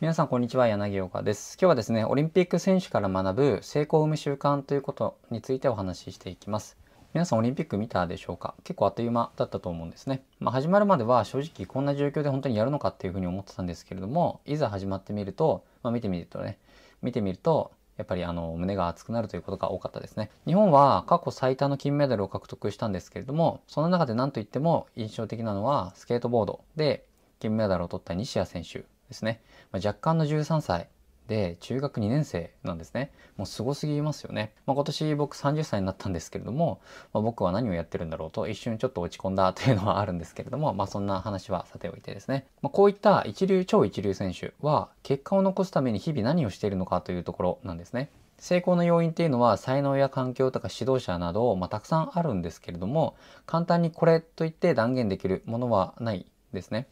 皆さんこんにちは柳岡です。今日はですねオリンピック選手から学ぶ成功を生む習慣ということについてお話ししていきます。皆さんオリンピック見たでしょうか？結構あっという間だったと思うんですね、まあ、始まるまでは正直こんな状況で本当にやるのかっていうふうに思ってたんですけれどもいざ始まってみると、まあ、見てみるとね見てみるとやっぱりあの胸が熱くなるということが多かったですね。日本は過去最多の金メダルを獲得したんですけれども、その中で何といっても印象的なのはスケートボードで金メダルを取った西矢選手。ですね。まあ、若干の13歳で中学2年生なんですね。もうすごすぎますよね。まあ、今年僕30歳になったんですけれども、まあ、僕は何をやってるんだろうと一瞬ちょっと落ち込んだというのはあるんですけれども、まあそんな話はさておいてですね。ま、こういった一流超一流選手は結果を残すために日々何をしているのかというところなんですね。成功の要因っていうのは才能や環境とか指導者など、まあ、たくさんあるんですけれども簡単にこれといって断言できるものはないですね。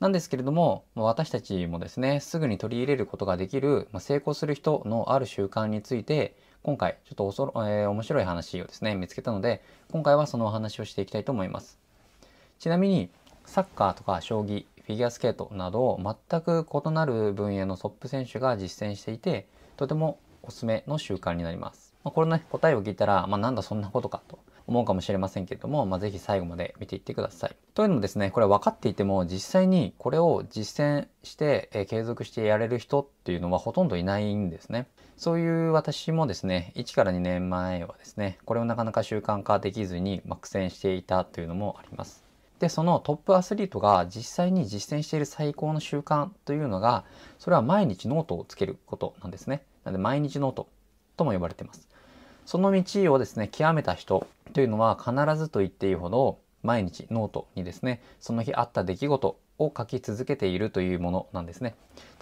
なんですけれども、私たちもですね、すぐに取り入れることができる、ま成功する人のある習慣について、今回ちょっとおそろ、えー、面白い話をですね、見つけたので、今回はそのお話をしていきたいと思います。ちなみに、サッカーとか将棋、フィギュアスケートなど全く異なる分野のトップ選手が実践していて、とてもおすすめの習慣になります。まあ、これの、ね、答えを聞いたら、まあ、なんだそんなことかと思うかもしれませんけれども、まあ、ぜひ最後まで見ていってください。というのもですね、これ分かっていても実際にこれを実践して、え、継続してやれる人っていうのはほとんどいないんですね。そういう私もですね、1から2年前はですね、これをなかなか習慣化できずに、ま苦戦していたというのもあります。で、そのトップアスリートが実際に実践している最高の習慣というのが、それは毎日ノートをつけることなんですね。なので毎日ノートとも呼ばれています。その道をですね、極めた人というのは必ずと言っていいほど毎日ノートにですね、その日あった出来事を書き続けているというものなんですね。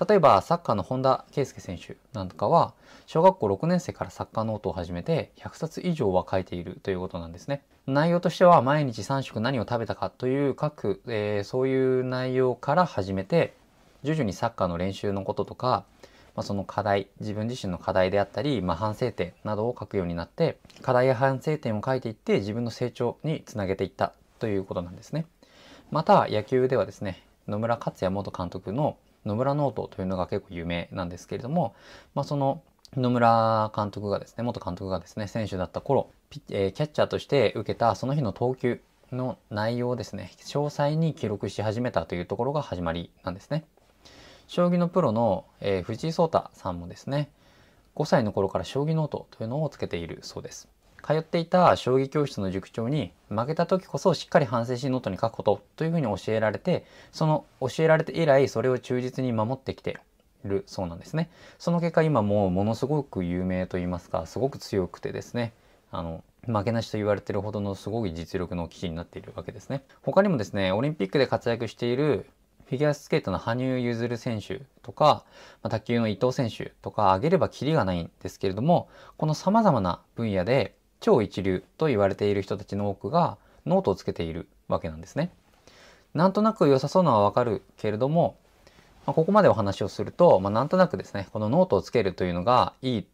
例えばサッカーの本田圭佑選手なんかは小学校6年生からサッカーノートを始めて100冊以上は書いているということなんですね。内容としては毎日3食何を食べたかという各、えー、そういう内容から始めて徐々にサッカーの練習のこととかまあ、その課題自分自身の課題であったり、まあ、反省点などを書くようになって課題や反省点を書いていって自分の成長につなげていったということなんですね。また野球ではですね野村克也元監督の野村ノートというのが結構有名なんですけれども、まあ、その野村監督がですね元監督がですね選手だった頃ピ、えー、キャッチャーとして受けたその日の投球の内容をですね詳細に記録し始めたというところが始まりなんですね。将棋のプロの、えー、藤井聡太さんもですね5歳の頃から将棋ノートというのをつけているそうです。通っていた将棋教室の塾長に負けた時こそしっかり反省しノートに書くことというふうに教えられてその教えられて以来それを忠実に守ってきているそうなんですね。その結果今もうものすごく有名と言いますかすごく強くてですねあの負けなしと言われてるほどのすごい実力の棋士になっているわけですね。他にもですねオリンピックで活躍しているフィギュアスケートの羽生結弦選手とか、まあ、卓球の伊藤選手とか挙げればキリがないんですけれども、この様々な分野で超一流と言われている人たちの多くがノートをつけているわけなんですね。なんとなく良さそうなのはわかるけれども、まあ、ここまでお話をすると、まあ、なんとなくですね、このノートをつけるというのがいい、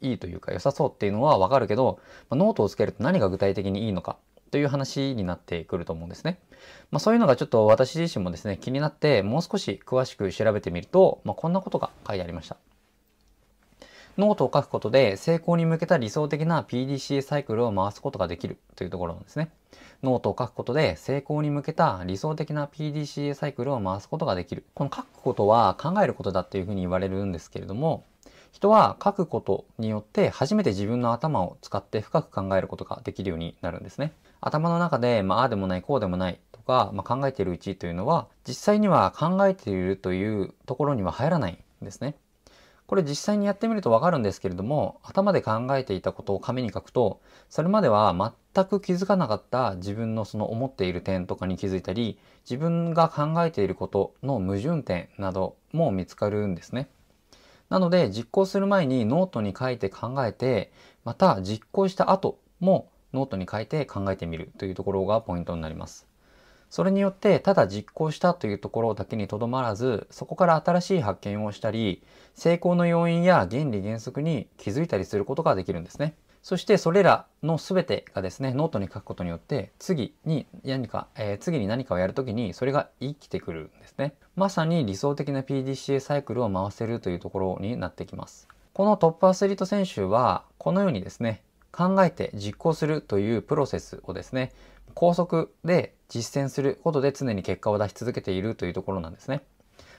いいというか良さそうっていうのはわかるけど、まあ、ノートをつけると何が具体的にいいのかという話になってくると思うんですね。まあ、そういうのがちょっと私自身もですね、気になってもう少し詳しく調べてみると、まあ、こんなことが書いてありました。ノートを書くことで成功に向けた理想的な PDCA サイクルを回すことができるというところなんですね。ノートを書くことで成功に向けた理想的な PDCA サイクルを回すことができる。この書くことは考えることだっていうふうに言われるんですけれども、人は書くことによって初めて自分の頭を使って深く考えることができるようになるんですね。頭の中で、まあ、あでもない、こうでもないとか、まあ、考えているうちというのは、実際には考えているというところには入らないんですね。これ実際にやってみるとわかるんですけれども、頭で考えていたことを紙に書くと、それまでは全く気づかなかった自分のその思っている点とかに気づいたり、自分が考えていることの矛盾点なども見つかるんですね。なので実行する前にノートに書いて考えて、また実行した後もノートに書いて考えてみるというところがポイントになります。それによってただ実行したというところだけにとどまらずそこから新しい発見をしたり成功の要因や原理原則に気づいたりすることができるんですね。そしてそれらの全てがですね、ノートに書くことによって、次に何か、えー、次に何かをやるときにそれが生きてくるんですね。まさに理想的な PDCA サイクルを回せるというところになってきます。このトップアスリート選手は、このようにですね、考えて実行するというプロセスをですね、高速で実践することで常に結果を出し続けているというところなんですね。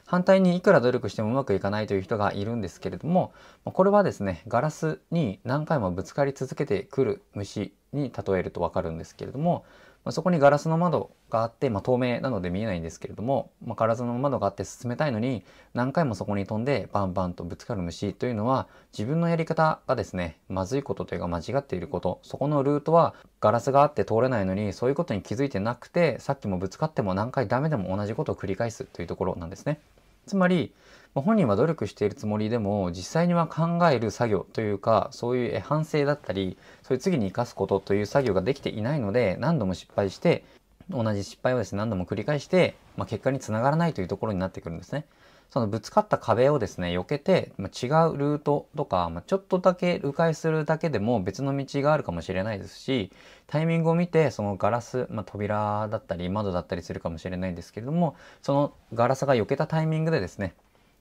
反対にいくら努力してもうまくいかないという人がいるんですけれどもこれはですねガラスに何回もぶつかり続けてくる虫に例えるとわかるんですけれどもまそこにガラスの窓があって、まあ、透明なので見えないんですけれども、まあ、ガラスの窓があって進めたいのに何回もそこに飛んでバンバンとぶつかる虫というのは自分のやり方がですねまずいことというか間違っていることそこのルートはガラスがあって通れないのにそういうことに気づいてなくてさっきもぶつかっても何回ダメでも同じことを繰り返すというところなんですね。つまり本人は努力しているつもりでも実際には考える作業というかそういう反省だったりそういう次に生かすことという作業ができていないので何度も失敗して同じ失敗をですね何度も繰り返して、まあ、結果につながらないというところになってくるんですね。そのぶつかった壁をですね避けて、まあ、違うルートとか、まあ、ちょっとだけ迂回するだけでも別の道があるかもしれないですしタイミングを見てそのガラス、まあ、扉だったり窓だったりするかもしれないんですけれどもそのガラスが避けたタイミングでですね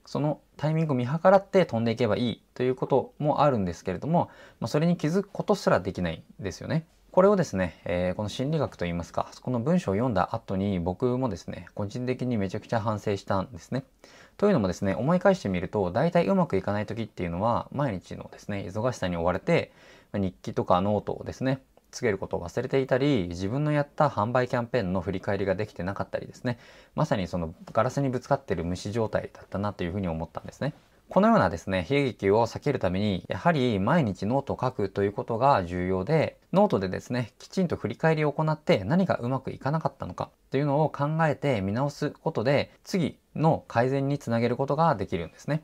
そのタイミングを見計らって飛んでいけばいいということもあるんですけれども、まあ、それに気づくことすらできないんですよね。これをですね、えー、この心理学といいますか、この文章を読んだ後に僕もですね、個人的にめちゃくちゃ反省したんですね。というのもですね、思い返してみると、大体うまくいかない時っていうのは、毎日のですね、忙しさに追われて、日記とかノートをですね、つけることを忘れていたり、自分のやった販売キャンペーンの振り返りができてなかったりですね、まさにそのガラスにぶつかってる虫状態だったなというふうに思ったんですね。このようなですね、悲劇を避けるために、やはり毎日ノートを書くということが重要で、ノートでですね、きちんと振り返りを行って何がうまくいかなかったのかというのを考えて見直すことで、次の改善につなげることができるんですね。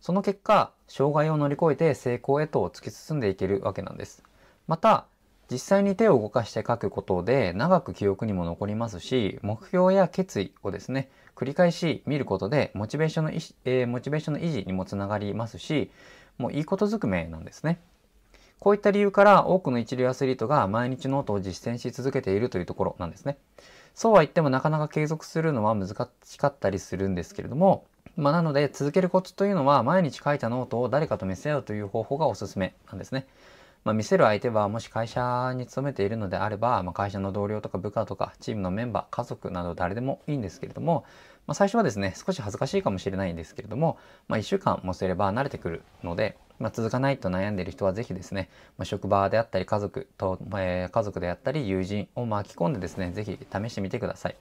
その結果、障害を乗り越えて成功へと突き進んでいけるわけなんです。また、実際に手を動かして書くことで長く記憶にも残りますし、目標や決意をですね、繰り返し見ることでモチベーションの、維持にもつながりますし、もういいことずくめなんですね。こういった理由から多くの一流アスリートが毎日ノートを実践し続けているというところなんですね。そうは言ってもなかなか継続するのは難しかったりするんですけれども、まあ、なので続けるコツというのは毎日書いたノートを誰かと見せ合うという方法がおすすめなんですね。まあ、見せる相手はもし会社に勤めているのであれば、まあ、会社の同僚とか部下とかチームのメンバー家族など誰でもいいんですけれども、まあ、最初はですね少し恥ずかしいかもしれないんですけれども、ま、1週間もすれば慣れてくるので、ま、続かないと悩んでいる人はぜひですね、ま、職場であったり家族と、えー、家族であったり友人を巻き込んでですねぜひ試してみてください。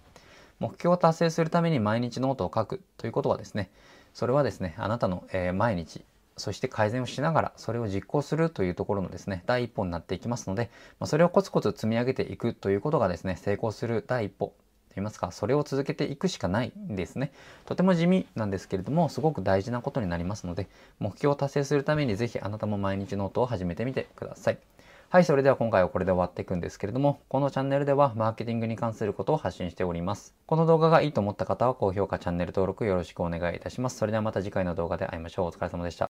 目標を達成するために毎日ノートを書くということはですねそれはですねあなたの、えー、毎日そして改善をしながらそれを実行するというところのですね第一歩になっていきますので、まあ、それをコツコツ積み上げていくということがですね成功する第一歩と言いますかそれを続けていくしかないんですねとても地味なんですけれどもすごく大事なことになりますので目標を達成するために是非あなたも毎日ノートを始めてみてくださいはい、それでは今回はこれで終わっていくんですけれども、このチャンネルではマーケティングに関することを発信しております。この動画がいいと思った方は高評価、チャンネル登録よろしくお願いいたします。それではまた次回の動画で会いましょう。お疲れ様でした。